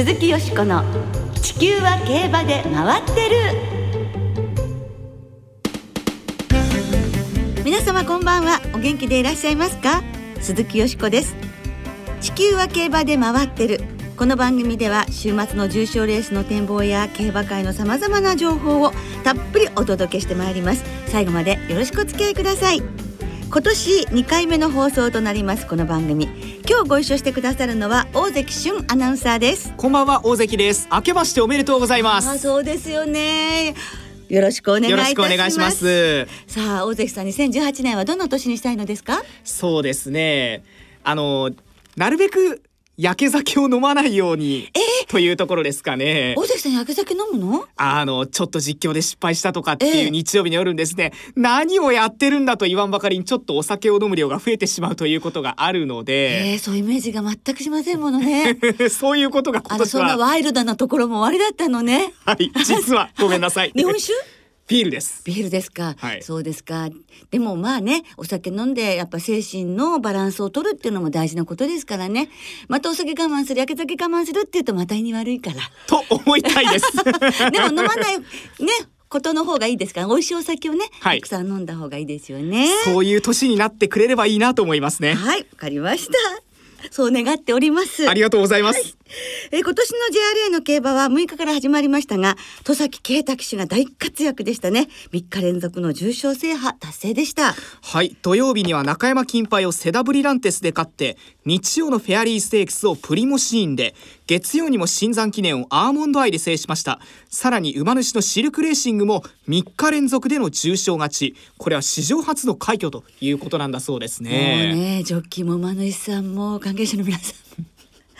鈴木よしこの地球は競馬で回ってる。皆様こんばんは。お元気でいらっしゃいますか？鈴木よしこです。地球は競馬で回ってる。この番組では週末の重賞レースの展望や競馬界のさまざまな情報をたっぷりお届けしてまいります。最後までよろしくお付き合いください。今年2回目の放送となりますこの番組。今日ご一緒してくださるのは大関俊アナウンサーです。こんばんは大関です。明けましておめでとうございます。あそうですよね。よろしくお願いいたします。よろしくお願いします。さあ大関さん2018年はどんな年にしたいのですか？そうですね。あのなるべく焼け酒を飲まないようにというところですかね。大関さん焼け酒飲むの？あのちょっと実況で失敗したとかっていう日曜日の夜にですね、何をやってるんだと言わんばかりにちょっとお酒を飲む量が増えてしまうということがあるので、えー、そういうイメージが全くしませんものね。そういうことが今年は。そんなワイルドなところも終わりだったのね。はい実はごめんなさい。日本酒？ビールです。ビールですか、はい、そうですか。でもまあね、お酒飲んでやっぱ精神のバランスを取るっていうのも大事なことですからね。またお酒我慢する、焼け酒我慢するっていうとまた胃に悪いから。と思いたいです。でも飲まないね。ことの方がいいですから美味しいお酒をね、はい、たくさん飲んだ方がいいですよねそういう年になってくれればいいなと思いますねはいわかりましたそう願っておりますありがとうございます、はいえ今年の JRA の競馬は6日から始まりましたが戸崎啓太騎手が大活躍でしたね。3日連続の重賞制覇達成でした。はい。土曜日には中山金杯をセダブリランテスで勝って日曜のフェアリーステークスをプリモシーンで月曜にも新山記念をアーモンドアイで制しました。さらに馬主のシルクレーシングも3日連続での重賞勝ち。これは史上初の快挙ということなんだそうですね。もうねジョッキーも馬主さんも関係者の皆さん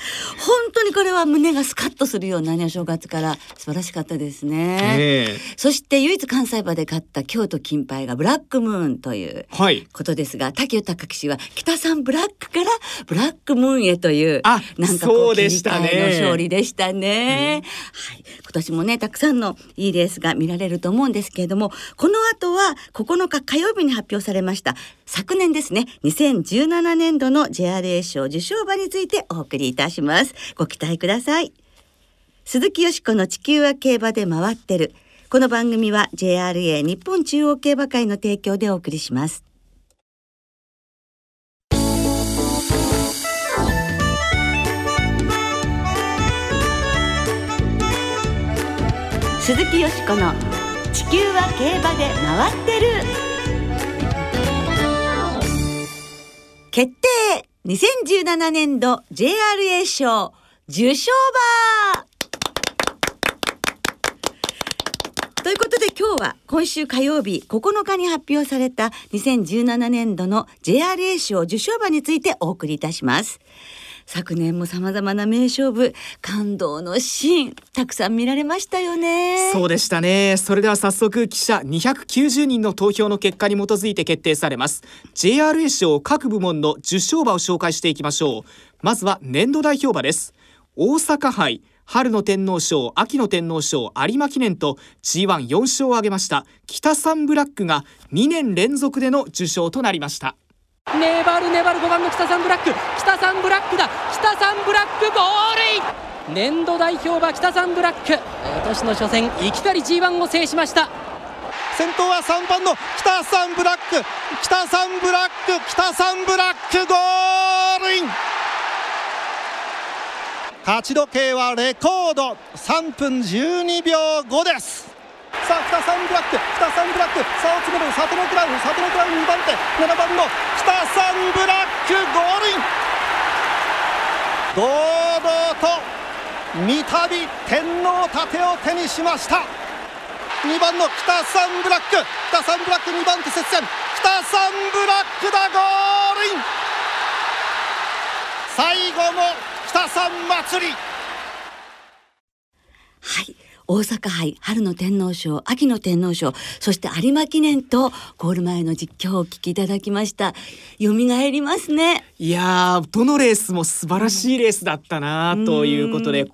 本当にこれは胸がスカッとするようなねお正月から。素晴らしかったですね、えー、そして唯一関西馬で勝った京都金杯がブラックムーンということですが、はい、滝豊騎手は北さんブラックからブラックムーンへというあなんかこう切り替えの勝利でしたね、はい、今年もねたくさんのいいレースが見られると思うんですけれどもこの後は9日火曜日に発表されました昨年ですね2017年度の JRA 賞受賞馬についてお送りいたしますします。ご期待ください。鈴木よしこの地球は競馬で回ってる。この番組は JRA 日本中央競馬会の提供でお送りします。鈴木よしこの地球は競馬で回ってる。決定。2017年度 JRA 賞受賞馬ということで今日は今週火曜日9日に発表された2017年度の JRA 賞受賞馬についてお送りいたします。昨年も様々な名勝負感動のシーンたくさん見られましたよね。そうでしたね。それでは早速記者290人の投票の結果に基づいて決定されます。JRA 賞各部門の受賞馬を紹介していきましょう。まずは年度代表馬です。大阪杯春の天皇賞秋の天皇賞有馬記念と G14 勝を挙げました北サンブラックが2年連続での受賞となりました。粘る粘る。5番の北サンブラック。北サンブラックだ。北サンブラックゴールイン。年度代表は北サンブラック。今年の初戦いきなり G1 を制しました。先頭は3番の北サンブラック。北サンブラック北サンブラックゴールイン。勝ち時計はレコード。3分12秒5です。さあ北サンブラック北サンブラック差を詰める里のクラウン里のクラウン2番手7番の北サンブラックゴールイン。堂々と三度天皇盾を手にしました。2番の北サンブラック北サンブラック2番手接戦。北サンブラックだゴールイン。最後も北サン祭り。はい。大阪杯春の天皇賞秋の天皇賞そして有馬記念とゴール前の実況をお聞きいただきました。蘇りますね。いやどのレースも素晴らしいレースだったなということで、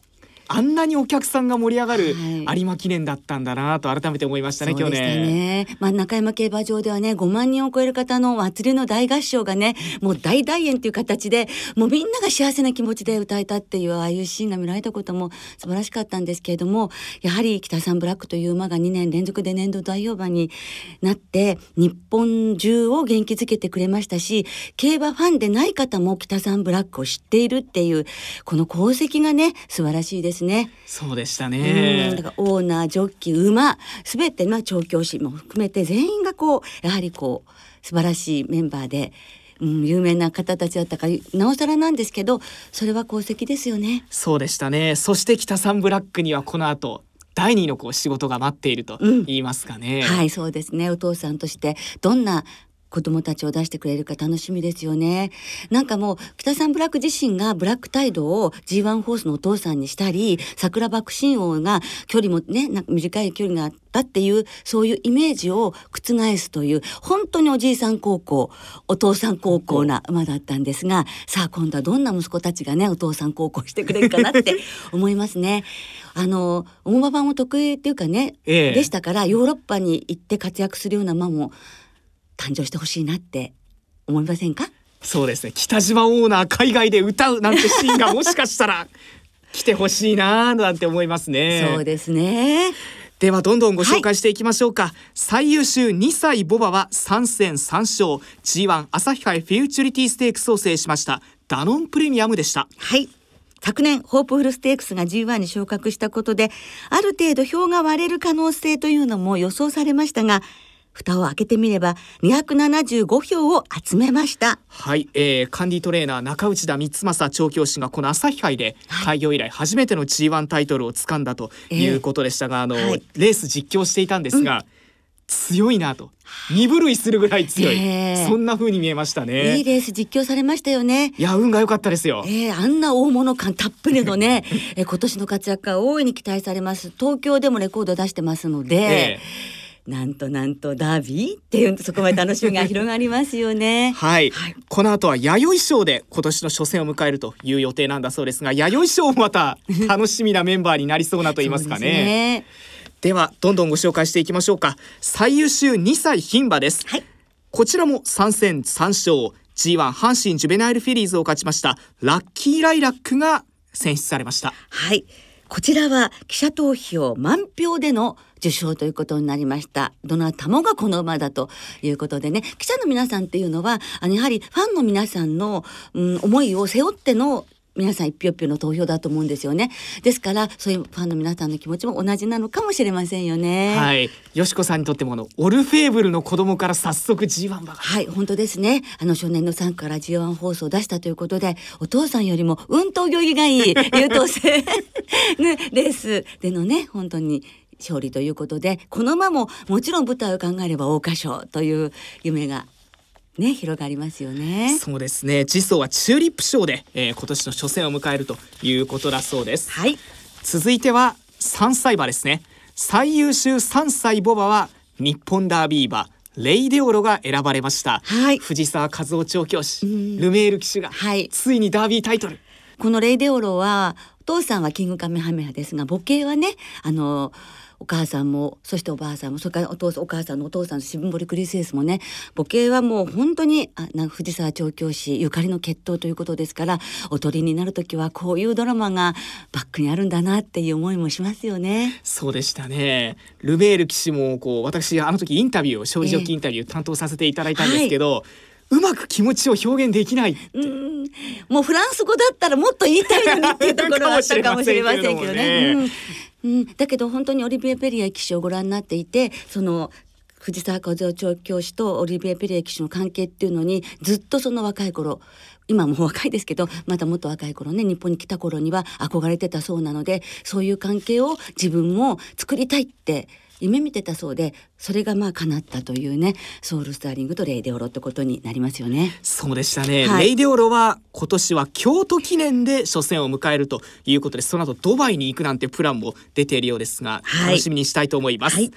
あんなにお客さんが盛り上がるはい有馬記念だったんだなと改めて思いましたね、そうでした今日ね。ね。まあ、中山競馬場ではね、5万人を超える方の祭りの大合唱がね、もう大大演という形で、もうみんなが幸せな気持ちで歌えたっていう、ああいうシーンが見られたことも素晴らしかったんですけれども、やはり北さんブラックという馬が2年連続で年度代表馬になって、日本中を元気づけてくれましたし、競馬ファンでない方も北さんブラックを知っているっていう、この功績がね、素晴らしいですね。そうでしたうんねだ。からオーナージョッキー馬すべての調教師も含めて全員がこうやはりこう素晴らしいメンバーで、うん、有名な方たちだったからなおさらなんですけどそれは功績ですよね。そうでしたね。そして北さんブラックにはこの後第二のこう仕事が待っているとうん言いますかね。はいそうですねお父さんとしてどんな子供たちを出してくれるか楽しみですよね。なんかもう北さんブラック自身がブラックタイドを G1 ホースのお父さんにしたり桜爆心王が距離もねなんか短い距離があったっていうそういうイメージを覆すという本当におじいさん高校お父さん高校な馬だったんですがさあ今度はどんな息子たちがねお父さん高校してくれるかなって 思いますね。あの大馬場も得意っていうかね、ええでしたからヨーロッパに行って活躍するような馬も誕生してほしいなって思いませんか？そうですね。北島オーナー海外で歌うなんてシーンがもしかしたら 来てほしいなーなんて思いますね。そうですね。ではどんどんご紹介していきましょうか、最優秀2歳ボバは3戦3勝 G1 朝日杯フューチュリティステークスを制しました。ダノンプレミアムでした。はい。昨年ホープフルステークスが G1 に昇格したことである程度票が割れる可能性というのも予想されましたが蓋を開けてみれば275票を集めました。はい、えー、カンディトレーナー中内田光正調教師がこの朝日杯で開業以来初めての G1 タイトルを掴んだということでしたが、あの、はい。レース実況していたんですが、強いなと。身震いするぐらい強い、えー。そんな風に見えましたね。いいレース実況されましたよね。いや運が良かったですよ、えー、あんな大物感たっぷりのね、えー今年の活躍が大いに期待されます。東京でもレコード出してますので、えなんとなんとダービーっていうそこまで楽しみが広がりますよね。はい、はい。この後は弥生賞で今年の初戦を迎えるという予定なんだそうですが弥生賞もまた楽しみなメンバーになりそうなと言いますかね。ね。ではどんどんご紹介していきましょうか。最優秀2歳牝馬です、はい。こちらも3戦3勝。G1 阪神ジュベナイルフィリーズを勝ちましたラッキーライラックが選出されました。はい。こちらは記者投票満票での受賞ということになりました。どなたもがこの馬だということでね、記者の皆さんっていうのは、あのやはりファンの皆さんの、うん、思いを背負っての皆さん一票一票の投票だと思うんですよね。ですから、そういうファンの皆さんの気持ちも同じなのかもしれませんよね。はいよしこさんにとってもあのオルフェーブルの子供から早速 G1 馬がはい、本当ですね。あの少年の3から G1 放送を出したということで、お父さんよりも運動行儀がいい 優等生、ね、レースでのね、本当に勝利ということで、この馬ももちろん舞台を考えれば桜花賞という夢がね、広がりますよね。そうですね。次走はチューリップ賞で、えー今年の初戦を迎えるということだそうです。はい。続いては3歳馬ですね。最優秀3歳ボバは日本ダービー馬レイデオロが選ばれました、はい。藤沢和夫調教師ん。ルメール騎手が、はい。ついにダービータイトル。このレイデオロはお父さんはキングカメハメハですが母系はねあのお母さんもそしておばあさんもそれからお父さんお母さんのお父さんの渋森クリスエスもね。母系はもう本当にあな藤沢調教師ゆかりの血統ということですからおとりになる時はこういうドラマがバックにあるんだなっていう思いもしますよね。そうでしたね。ルメール騎手もこう私あの時インタビューを正直インタビュー担当させていただいたんですけど、うまく気持ちを表現できないうんもうフランス語だったらもっと言いたいのにっていうところはあったかもしれませんけどね。うんうん、だけど本当にオリビエ・ペリア騎手をご覧になっていてその藤沢和夫調教師とオリビエ・ペリア騎手の関係っていうのにずっとその若い頃今も若いですけどまたもっと若い頃ね日本に来た頃には憧れてたそうなのでそういう関係を自分も作りたいって夢見てたそうでそれがまあ叶ったというねソウルスターリングとレイデオロってことになりますよね。そうでしたね、はい。レイデオロは今年は京都記念で初戦を迎えるということでその後ドバイに行くなんてプランも出ているようですが、はい。楽しみにしたいと思います、はい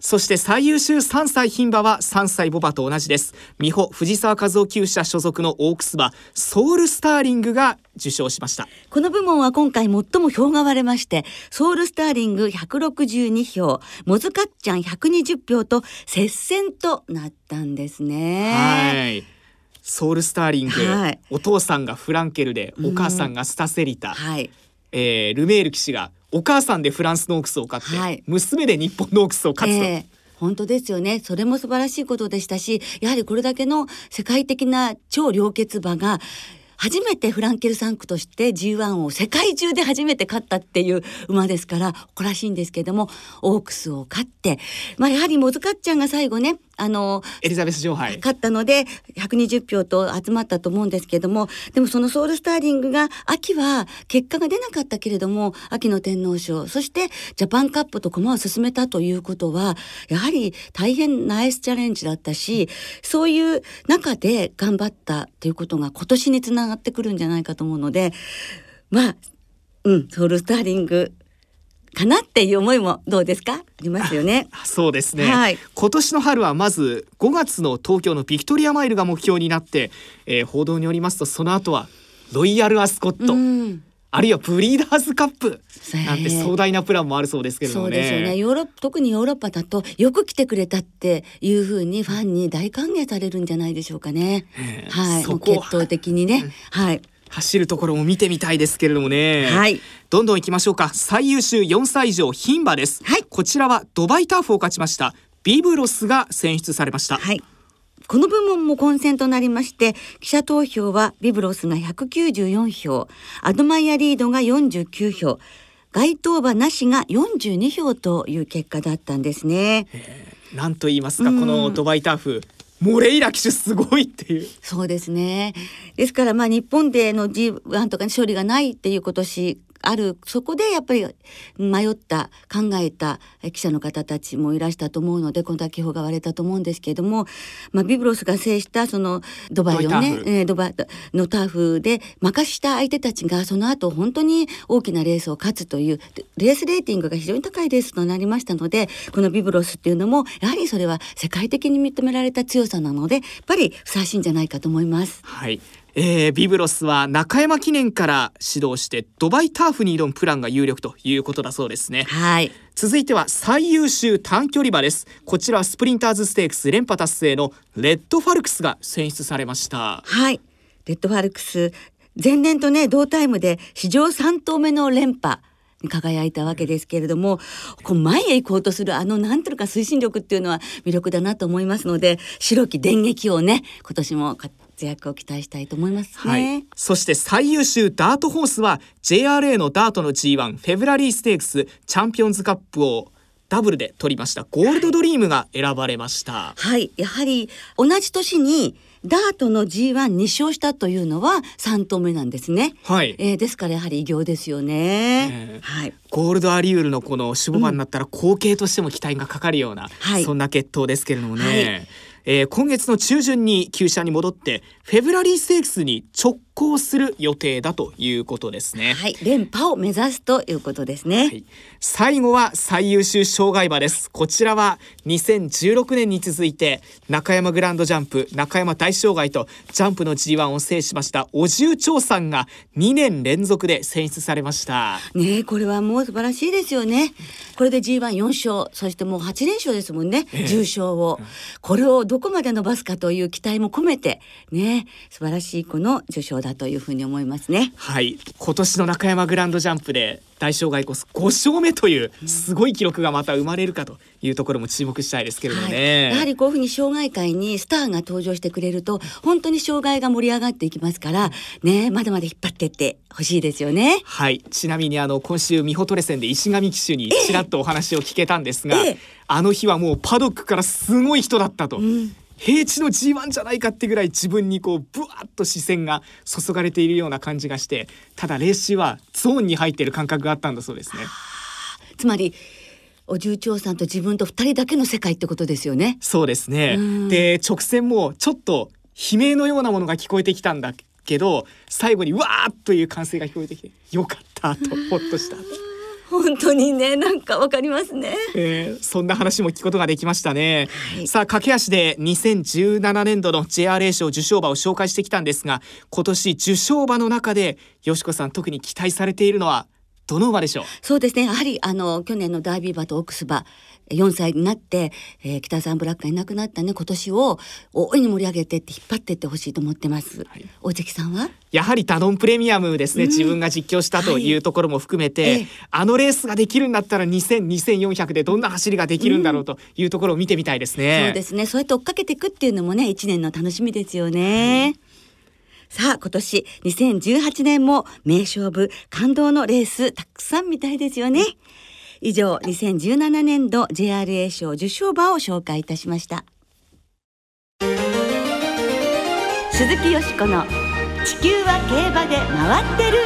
そして最優秀3歳牝馬は3歳ボバと同じです。美穂藤沢和夫厩舎所属のオークス馬ソウルスターリングが受賞しました。この部門は今回最も票が割れましてソウルスターリング162票モズカッチャン120票と接戦となったんですね。はい。ソウルスターリング、はい。お父さんがフランケルでお母さんがスタセリタ、はい。えールメール騎士がお母さんでフランスのオークスを飼って、はい。娘で日本のオークスを勝つと、ええ。本当ですよね。それも素晴らしいことでしたしやはりこれだけの世界的な超良血馬が初めてフランケル3区として G1 を世界中で初めて勝ったっていう馬ですから誇らしいんですけどもオークスを勝って、まあ、やはりモズカッチャンが最後ねあのエリザベス女王杯。勝ったので120票と集まったと思うんですけどもでもそのソウルスターリングが秋は結果が出なかったけれども秋の天皇賞そしてジャパンカップと駒を進めたということはやはり大変ナイスチャレンジだったしそういう中で頑張ったということが今年につながってくるんじゃないかと思うのでまあうんソウルスターリングかなっていう思いもどうですか？ありますよね。そうですね、はい今年の春はまず5月の東京のビクトリアマイルが目標になって、えー報道によりますとその後はロイヤルアスコット、うんあるいはブリーダーズカップなんてええ壮大なプランもあるそうですけれどもね。そうですよねヨーロッパ特にヨーロッパだとよく来てくれたっていうふうにファンに大歓迎されるんじゃないでしょうかね。ええはい、そこ決闘的にね。はい。走るところも見てみたいですけれどもね。はい。どんどん行きましょうか。最優秀4歳以上牝馬です。はいこちらはドバイターフを勝ちました。ビブロスが選出されました。はい。この部門も混戦となりまして、記者投票はビブロスが194票、アドマイヤリードが49票、該当馬なしが42票という結果だったんですね。なんと言いますか、うんこのドバイターフ、モレイラ騎手すごいっていう。そうですね。ですからまあ日本での G1 とかに勝利がないっていう今年あるそこでやっぱり迷った考えた記者の方たちもいらしたと思うのでこの時票が割れたと思うんですけれども、まあ、ビブロスが制したそのドバイをねえードバイのターフで任した相手たちがその後本当に大きなレースを勝つというレースレーティングが非常に高いレースとなりましたのでこのビブロスっていうのもやはりそれは世界的に認められた強さなのでやっぱりふさわしいんじゃないかと思います。はい。えービブロスは中山記念から指導してドバイターフに挑むプランが有力ということだそうですね。はい。続いては最優秀短距離馬ですこちらはスプリンターズステークス連覇達成のレッドファルクスが選出されましたはい。レッドファルクス、前年とね、同タイムで史上3頭目の連覇。に輝いたわけですけれどもこう前へ行こうとするあのなんというか推進力っていうのは魅力だなと思いますので白き電撃をね今年も活躍を期待したいと思いますね。はい、そして最優秀ダートホースは JRA のダートの G1 フェブラリーステークスチャンピオンズカップをダブルで取りました。ゴールドドリームが選ばれました、はい、やはり同じ年にダートの G12 勝したというのは3頭目なんですね。はい。えーですからやはり偉業ですよね。ええ。はい。ゴールドアリュールのこの守護馬になったら後継としても期待がかかるような、はい。そんな決闘ですけれどもね、はいえー今月の中旬に旧車に戻ってフェブラリーステークスに直行する予定だということですね。はい、連覇を目指すということですね。はい。最後は最優秀障害馬です。こちらは2016年に続いて中山グランドジャンプ中山大障害とジャンプの G1 を制しましたお重長さんが2年連続で選出されました。ねえこれはもう素晴らしいですよね。これで G14 勝そしてもう8連勝ですもんね、重賞を。これをどこまで伸ばすかという期待も込めてね素晴らしいこの受賞だというふうに思いますね。はい。今年の中山グランドジャンプで大障害コース5勝目というすごい記録がまた生まれるかというところも注目したいですけれどもはい、ね、やはりこういうふうに障害界にスターが登場してくれると本当に障害が盛り上がっていきますからねまだまだ引っ張っていってほしいですよね。はい。ちなみにあの今週美穂トレセンで石上騎手にちらっとお話を聞けたんですが、ええ。あの日はもうパドックからすごい人だったと、ん平地の G1 じゃないかってぐらい自分にこうブワッと視線が注がれているような感じがしてただ練習はゾーンに入っている感覚があったんだそうですね。つまりお重長さんと自分と二人だけの世界ってことですよね。そうですね。うん。で直線もちょっと悲鳴のようなものが聞こえてきたんだけど最後にわーっという歓声が聞こえてきてよかったとほっとした。と本当にねなんかわかりますね、えー、そんな話も聞くことができましたね、はい、さあ駆け足で2017年度の JRA 賞受賞馬を紹介してきたんですが今年受賞馬の中でよしこさん特に期待されているのはどの馬でしょう？そうですね。やはりあの去年のダービー馬とオックス馬4歳になって、えー、北さんブラックがいなくなったね今年を大いに盛り上げてって引っ張ってってほしいと思ってます、はい、大関さんは？やはりダノンプレミアムですね、うん、自分が実況したとい。うところも含めて、はい、あのレースができるんだったら2000、2400でどんな走りができるんだろうというところを見てみたいですね、うん、そうですね。そうやって追っかけていくっていうのもね1年の楽しみですよね、はいさあ今年2018年も名勝負感動のレースたくさん見たいですよね。以上2017年度 JRA 賞受賞馬を紹介いたしました。鈴木よしこの地球は競馬で回ってる。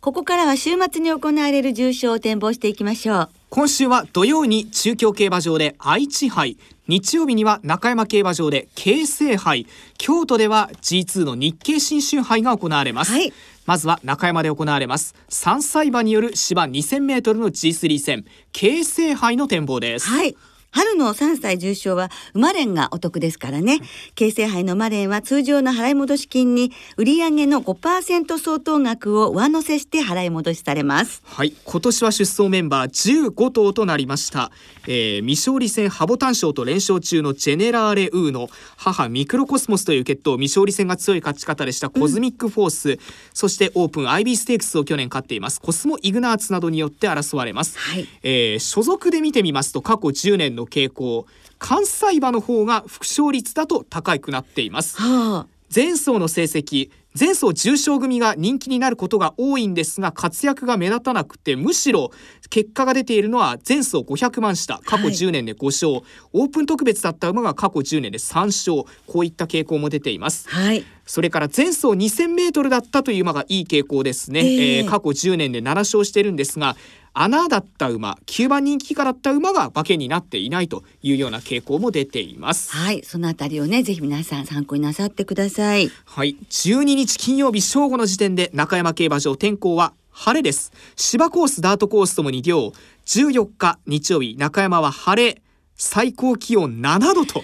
ここからは週末に行われる重賞を展望していきましょう。今週は土曜に中京競馬場で愛知杯。日曜日には中山競馬場で京成杯。京都では G2 の日経新春杯が行われます、はい、まずは中山で行われます。3歳馬による芝 2000m の G3 戦。京成杯の展望です。はい春の3歳重賞は馬連がお得ですからね。京成杯の馬連は通常の払い戻し金に売上の5%相当額を上乗せして払い戻しされます。はい、今年は出走メンバー15頭となりました。えー、未勝利戦ハボタン賞と連勝中のジェネラーレウーの母ミクロコスモスという血統未勝利戦が強い勝ち方でしたコズミックフォース、うん、そしてオープン IB ステークスを去年勝っていますコスモイグナーツなどによって争われます。はい、えー、所属で見てみますと過去10年の傾向関西馬の方が複勝率だと高くなっています、はあ、前走の成績前走重賞組が人気になることが多いんですが活躍が目立たなくてむしろ結果が出ているのは前走500万下過去10年で5勝、はい、オープン特別だった馬が過去10年で3勝。こういった傾向も出ています、はい、それから前走2000メートルだったという馬がいい傾向ですね、えー、えー、過去10年で7勝してるんですが穴だった馬9番人気以下だった馬が馬券になっていないというような傾向も出ています。はいそのあたりをねぜひ皆さん参考になさってください。はい12日金曜日正午の時点で中山競馬場天候は晴れです。芝コースダートコースともに両14日日曜日中山は晴れ。最高気温7度と。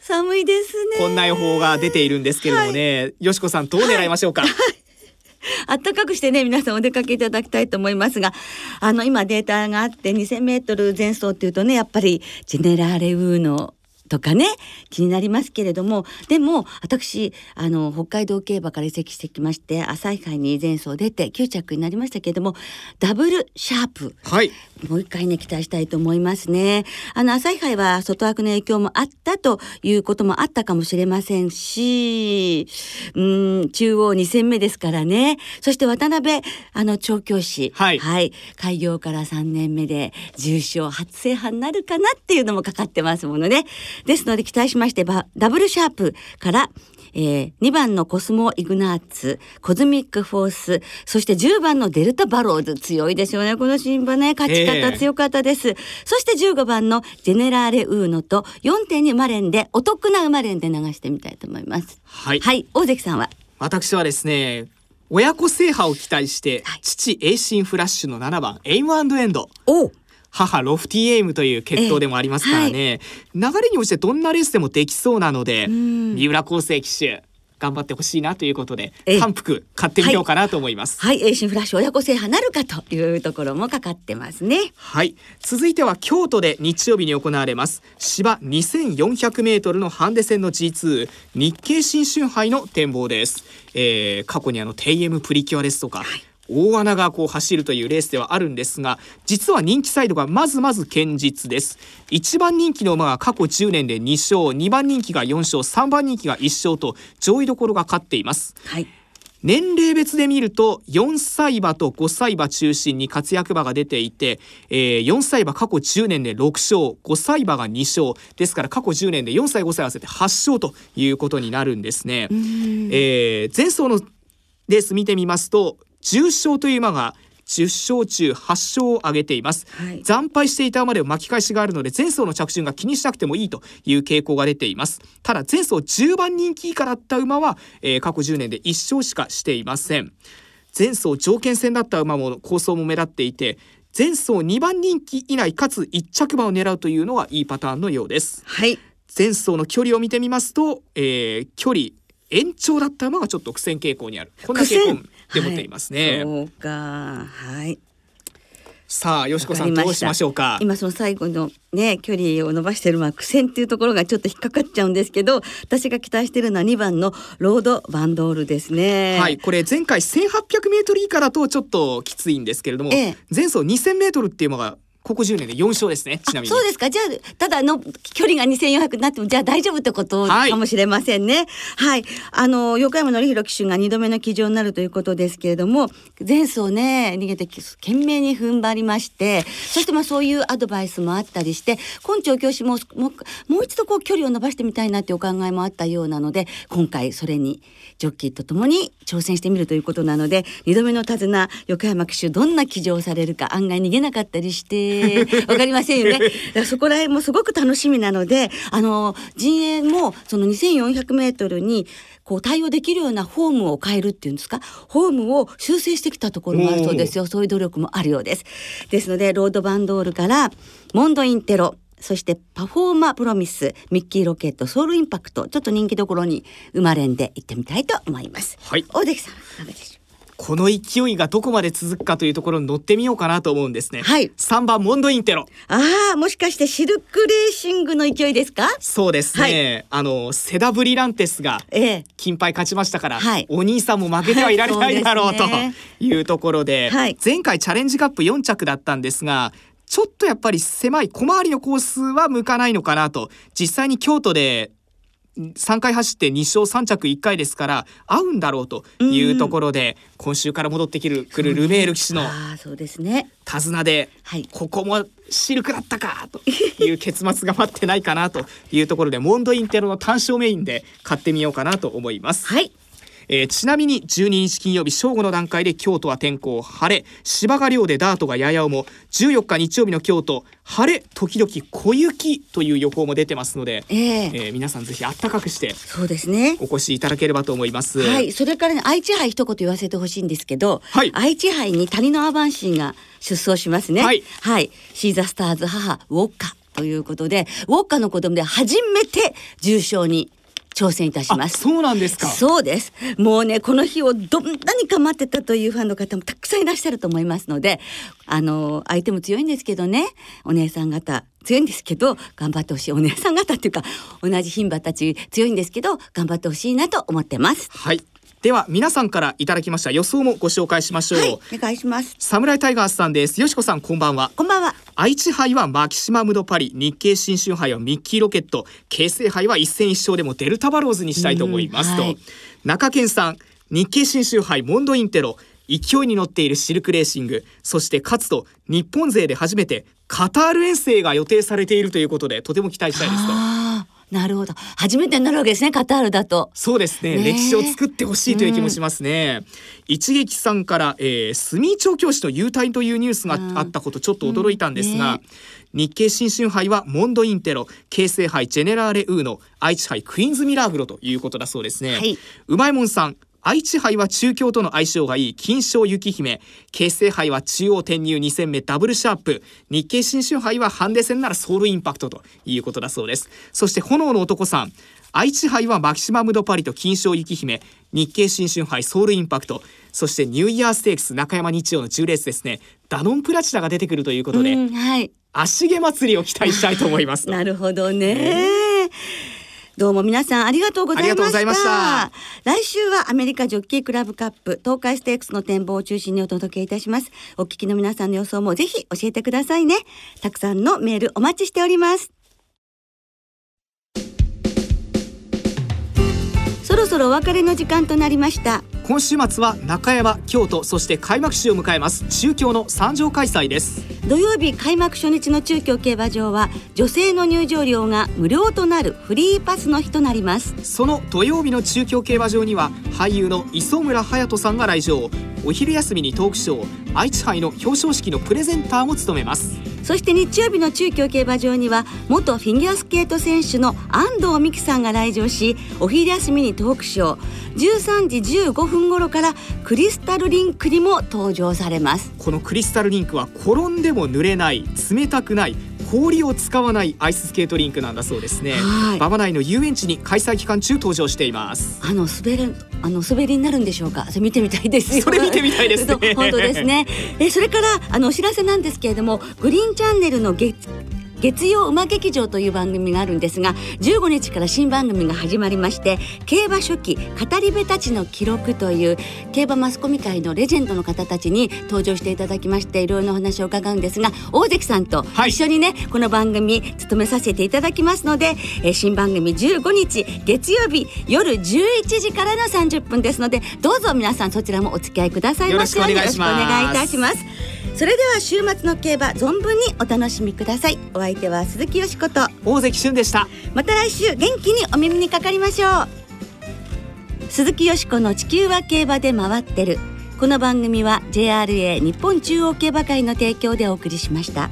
寒いですね。こんな予報が出ているんですけれどもね、はい、よしこさんどう狙いましょうか、はい あったかくしてね、皆さんお出かけいただきたいと思いますが、あの、今データがあって2000メートル前走っていうとね、やっぱりジェネラーレウーのとかね気になりますけれどもでも私あの北海道競馬から移籍してきまして朝日杯に前走出て9着になりましたけれどもダブルシャープ、はい、もう一回ね期待したいと思いますね。あの朝日杯は外枠の影響もあったということもあったかもしれませんしうん中央2戦目ですからねそして渡辺あの調教師、はい、はい、開業から3年目で重賞初制覇になるかなっていうのもかかってますものね。ですので期待しましてダブルシャープからえー、2番のコスモ・イグナーツ、コズミック・フォース、そして10番のデルタ・バローズ、強いですよね、この新馬ね、勝ち方強かったです。えー、そして15番のジェネラーレ・ウーノと4.2馬連で、お得な馬連で流してみたいと思います。はい。はい、大関さんは？私はですね、親子制覇を期待して、はい、父エイシンフラッシュの7番エイムエンド。お母ロフティエイムという決闘でもありますからね、えーはい、流れに応じてどんなレースでもできそうなので三浦康生騎手頑張ってほしいなということで、反復買ってみようかなと思います。はい、はい、エーシンフラッシュ親子制覇なるかというところもかかってますね。はい、続いては京都で日曜日に行われます芝2400メートルのハンデ戦の G2 日経新春杯の展望です。えー、過去にあの TM プリキュアですとか。はい大穴がこう走るというレースではあるんですが実は人気サイドがまずまず堅実です。1番人気の馬が過去10年で2勝2番人気が4勝3番人気が1勝と上位どころが勝っています、はい、年齢別で見ると4歳馬と5歳馬中心に活躍馬が出ていて、えー、4歳馬過去10年で6勝5歳馬が2勝。ですから過去10年で4歳5歳合わせて8勝ということになるんですね。えー、前走のレース見てみますと重賞という馬が10勝中8勝を挙げています、はい、惨敗していた馬で巻き返しがあるので前走の着順が気にしなくてもいいという傾向が出ています。ただ前走10番人気以下だった馬は、えー、過去10年で1勝しかしていません。前走条件戦だった馬も構想も目立っていて前走2番人気以内かつ1着馬を狙うというのはいいパターンのようです。はい。前走の距離を見てみますと、えー、距離延長だった馬がちょっと苦戦傾向にある。こんな傾向で持っていますね、そうか。はい。さあよしこさんどうしましょうか？今その最後のね距離を伸ばしてるまあ苦戦っていうところがちょっと引っかかっちゃうんですけど私が期待してるのは2番のロードバンドールですね。はい、これ前回1800メートル以下だとちょっときついんですけれども、ええ。前走2000メートルっていうのがここ10年で4勝ですね。ちなあみに。そうですか？じゃあただの距離が2400になってもじゃあ大丈夫ってことはいかもしれませんね。はい、あの横山典弘騎手が2度目の騎乗になるということですけれども前走ね逃げて懸命に踏ん張りましてそしてまあそういうアドバイスもあったりして根性教師ももうもう一度こう距離を伸ばしてみたいなってお考えもあったようなので今回それにジョッキーとともに挑戦してみるということなので2度目の手綱横山騎手どんな騎乗をされるか案外逃げなかったりして わかりませんよね。そこら辺もすごく楽しみなのであの陣営もその2400メートルにこう対応できるようなフォームを変えるっていうんですか？フォームを修正してきたところもあるそうですよそういう努力もあるようです。ですのでロードバンドールからモンドインテロそしてパフォーマプロミスミッキーロケットソウルインパクトちょっと人気どころに生まれんで行ってみたいと思います。はい大関さんいかがでしょう？この勢いがどこまで続くかというところに乗ってみようかなと思うんですね。はい3番モンドインテロ。ああもしかしてシルクレーシングの勢いですか？そうですね。あのセダブリランテスがええ金牌勝ちましたから、はいお兄さんも負けてはいられないだろうというところで、はい前回チャレンジカップ4着だったんですがちょっとやっぱり狭い小回りのコースは向かないのかなと実際に京都で3回走って2勝3着1回ですから合うんだろうというところで、今週から戻ってくるくるルメール騎手のああそうですね。手綱で、はい。ここもシルクだったかという結末が待ってないかなというところでモンドインテロの単勝メインで買ってみようかなと思います。はいえーちなみに12日金曜日正午の段階で京都は天候晴れ。芝が量でダートがやや重14日日曜日の京都晴れ時々小雪という予報も出てますので、ええ。えー皆さんぜひあったかくしてそうですね。お越しいただければと思います。はい、それからね、愛知杯一言言わせてほしいんですけど、はい。愛知杯に谷のアバンシーが出走しますね。はい。シーザースターズ母ウォッカということで、ウォッカの子供で初めて重賞に挑戦いたしあます。そうなんですか。そうです。もうね、この日をどんなにか待ってたというファンの方もたくさんいらっしゃると思いますので、あの、相手も強いんですけどね、お姉さん方、強いんですけど、頑張ってほしい。お姉さん方っていうか、同じ牝馬たち強いんですけど、頑張ってほしいなと思ってます。はい。では皆さんからいただきました予想もご紹介しましょう。はい、お願いします。サムライタイガースさんです。よしこさんこんばんは。こんばんは。愛知杯はマキシマムドパリ日経新春杯はミッキーロケット京成杯は一戦一勝でもデルタバローズにしたいと思いますと、うんはい中堅さん日経新春杯モンドインテロ勢いに乗っているシルクレーシングそして勝つと日本勢で初めてカタール遠征が予定されているということでとても期待したいですと。なるほど。初めてになるわけですね、カタールだと。そうですね。ねえ。歴史を作ってほしいという気もしますね、一撃さんから、えー、住調教師の優待というニュースがあったことちょっと驚いたんですが、うんね日経新春杯はモンドインテロ京成杯ジェネラーレウーノ愛知杯クイーンズミラーグロということだそうですね、はい。うまいもんさん愛知杯は中京との相性がいい金賞雪姫。京成杯は中央転入2戦目ダブルシャープ。日経新春杯はハンデ戦ならソウルインパクトということだそうです。そして炎の男さん。愛知杯はマキシマムドパリと金賞雪姫。日経新春杯ソウルインパクト。そしてニューイヤーステークス中山日曜の10レースですね。ダノンプラチナが出てくるということで、うん、はい。足毛祭りを期待したいと思います なるほどね。どうも皆さんありがとうございました。ました来週はアメリカジョッキークラブカップ東海ステークスの展望を中心にお届けいたします。お聞きの皆さんの予想もぜひ教えてくださいね。たくさんのメールお待ちしております。ろそろお別れの時間となりました。今週末は中山京都そして開幕式を迎えます中京の三条開催です土曜日開幕初日の中京競馬場は女性の入場料が無料となるフリーパスの日となります。その土曜日の中京競馬場には俳優の磯村勇斗さんが来場お昼休みにトークショー愛知杯の表彰式のプレゼンターも務めますそして日曜日の中京競馬場には元フィギュアスケート選手の安藤美希さんが来場しお昼休みにトークショー。13時15分頃からクリスタルリンクにも登場されます。このクリスタルリンクは転んでも濡れない冷たくない氷を使わないアイススケートリンクなんだそうですねはい馬場内の遊園地に開催期間中登場していますあの滑るあの滑りになるんでしょうか？それ見てみたいですよ。それ見てみたいですね 本当ですね。えそれからあのお知らせなんですけれども、グリーンチャンネルの月月曜馬劇場という番組があるんですが15日から新番組が始まりまして競馬初期語り部たちの記録という競馬マスコミ界のレジェンドの方たちに登場していただきましていろいろなお話を伺うんですが大関さんとはい。一緒にね、この番組務めさせていただきますので、えー新番組15日月曜日夜11時からの30分ですのでどうぞ皆さんそちらもお付き合いくださいませ。よろしくお願いいたしますそれでは週末の競馬存分にお楽しみください。お相手は鈴木よしこと。大関俊でした。また来週元気にお耳にかかりましょう。鈴木よしこの地球は競馬で回ってる。この番組は JRA 日本中央競馬会の提供でお送りしました。